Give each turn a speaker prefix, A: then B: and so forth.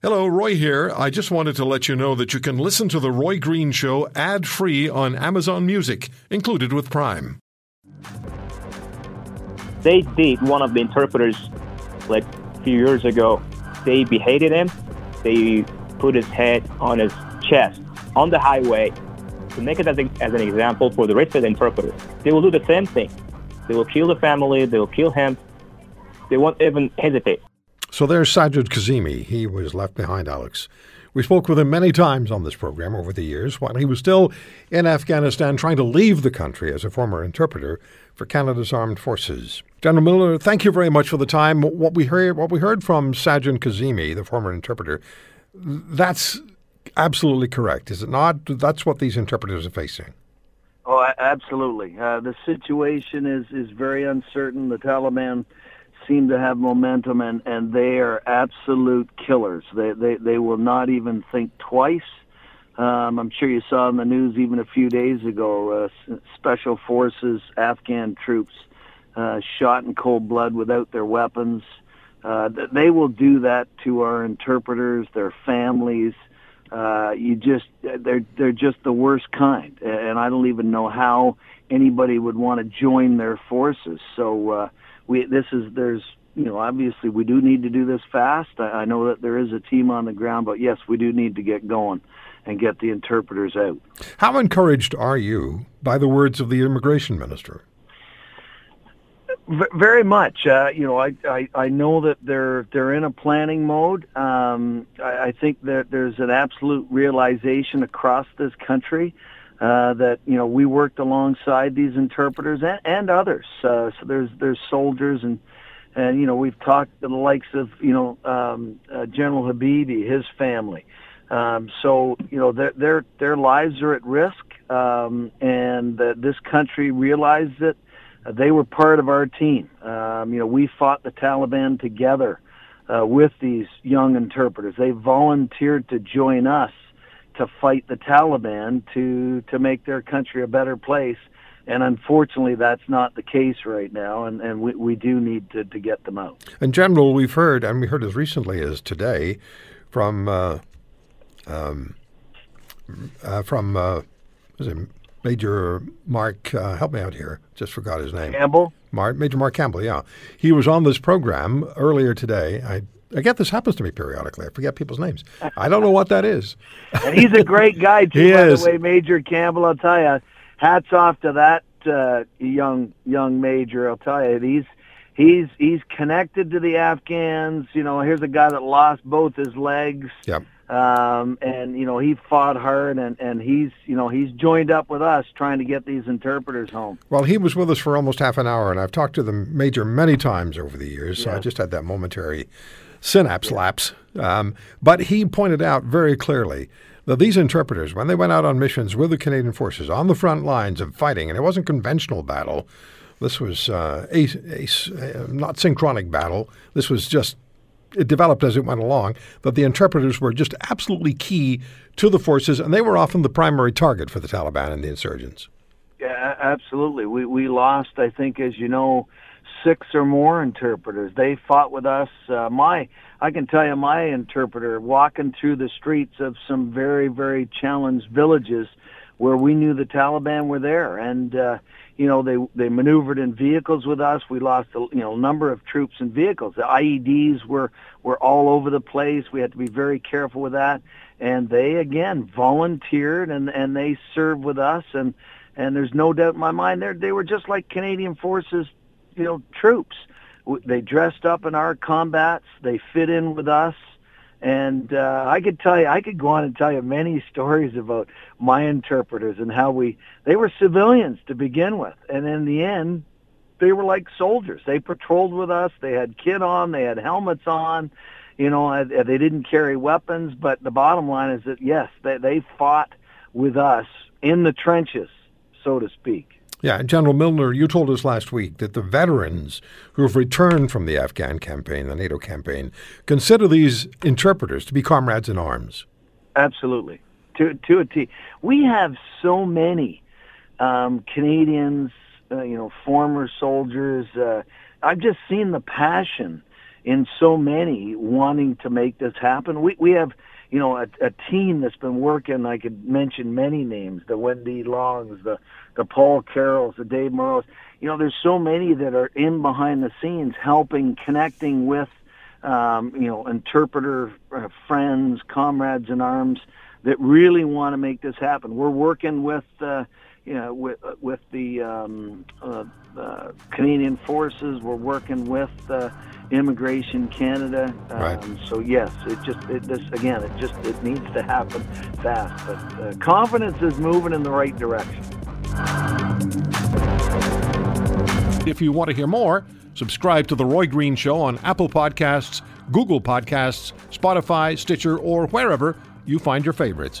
A: Hello, Roy here. I just wanted to let you know that you can listen to The Roy Green Show ad free on Amazon Music, included with Prime.
B: They did one of the interpreters like a few years ago. They beheaded him. They put his head on his chest on the highway to make it as, a, as an example for the rest of the interpreters. They will do the same thing. They will kill the family. They will kill him. They won't even hesitate.
A: So there's Sajid Kazemi. He was left behind, Alex. We spoke with him many times on this program over the years while he was still in Afghanistan trying to leave the country as a former interpreter for Canada's armed forces. General Milner, thank you very much for the time. What we heard, what we heard from Sajid Kazemi, the former interpreter, that's absolutely correct, is it not? That's what these interpreters are facing.
C: Oh, absolutely. Uh, the situation is, is very uncertain. The Taliban seem to have momentum, and, and they are absolute killers. They, they, they will not even think twice. Um, I'm sure you saw in the news even a few days ago, uh, special forces, Afghan troops, uh, shot in cold blood without their weapons. Uh, they will do that to our interpreters, their families. Uh, you just they're they're just the worst kind, and I don't even know how anybody would want to join their forces. So uh, we this is there's you know obviously we do need to do this fast. I, I know that there is a team on the ground, but yes, we do need to get going and get the interpreters out.
A: How encouraged are you by the words of the immigration minister?
C: V- very much. Uh, you know, I, I I know that they're they're in a planning mode. Um, I, I think that there's an absolute realization across this country uh, that you know we worked alongside these interpreters and, and others. Uh, so there's there's soldiers and and you know we've talked to the likes of you know um, uh, General Habibi, his family. Um, so you know their their their lives are at risk, um, and uh, this country realized that they were part of our team. Um, you know we fought the Taliban together uh, with these young interpreters. They volunteered to join us to fight the Taliban to to make their country a better place. And unfortunately, that's not the case right now, and, and we, we do need to, to get them out.
A: In general, we've heard, and we heard as recently as today, from uh, um, uh, from uh, Major Mark. Uh, help me out here. Just forgot his name.
C: Campbell.
A: Mark, Major Mark Campbell. Yeah, he was on this program earlier today. I I get this happens to me periodically. I forget people's names. I don't know what that is.
C: and he's a great guy too,
A: he
C: by
A: is.
C: the way, Major Campbell. I'll tell you, hats off to that uh, young young major. I'll tell you, he's he's he's connected to the Afghans. You know, here's a guy that lost both his legs.
A: Yep.
C: Um, and you know he fought hard, and and he's you know he's joined up with us trying to get these interpreters home.
A: Well, he was with us for almost half an hour, and I've talked to the major many times over the years. So I just had that momentary synapse lapse. Um, but he pointed out very clearly that these interpreters, when they went out on missions with the Canadian forces on the front lines of fighting, and it wasn't conventional battle, this was uh, a, a- uh, not synchronic battle. This was just it developed as it went along. That the interpreters were just absolutely key to the forces, and they were often the primary target for the Taliban and the insurgents.
C: Yeah, absolutely. We we lost, I think, as you know, six or more interpreters. They fought with us. Uh, my, I can tell you, my interpreter walking through the streets of some very very challenged villages where we knew the Taliban were there, and uh, you know they they maneuvered in vehicles with us. We lost a you know number of troops and vehicles. The IEDs were were all over the place. We had to be very careful with that. And they again volunteered and and they served with us and and there's no doubt in my mind they they were just like Canadian forces, you know, troops. They dressed up in our combats. They fit in with us. And uh, I could tell you, I could go on and tell you many stories about my interpreters and how we, they were civilians to begin with. And in the end, they were like soldiers. They patrolled with us. They had kit on. They had helmets on. You know, they didn't carry weapons. But the bottom line is that, yes, they, they fought with us in the trenches, so to speak.
A: Yeah, General Milner, you told us last week that the veterans who have returned from the Afghan campaign, the NATO campaign, consider these interpreters to be comrades in arms.
C: Absolutely, to to a T. We have so many um, Canadians, uh, you know, former soldiers. Uh, I've just seen the passion in so many wanting to make this happen. We we have you know a, a team that's been working. I could mention many names: the Wendy Longs, the the Paul Carrolls, the Dave Morrows. You know, there's so many that are in behind the scenes helping, connecting with um, you know interpreter uh, friends, comrades in arms that really want to make this happen. We're working with. Uh, you know, with with the um, uh, uh, Canadian Forces. We're working with uh, Immigration Canada.
A: Um, right.
C: So yes, it just it, this again, it just it needs to happen fast. But uh, confidence is moving in the right direction.
A: If you want to hear more, subscribe to the Roy Green Show on Apple Podcasts, Google Podcasts, Spotify, Stitcher, or wherever you find your favorites.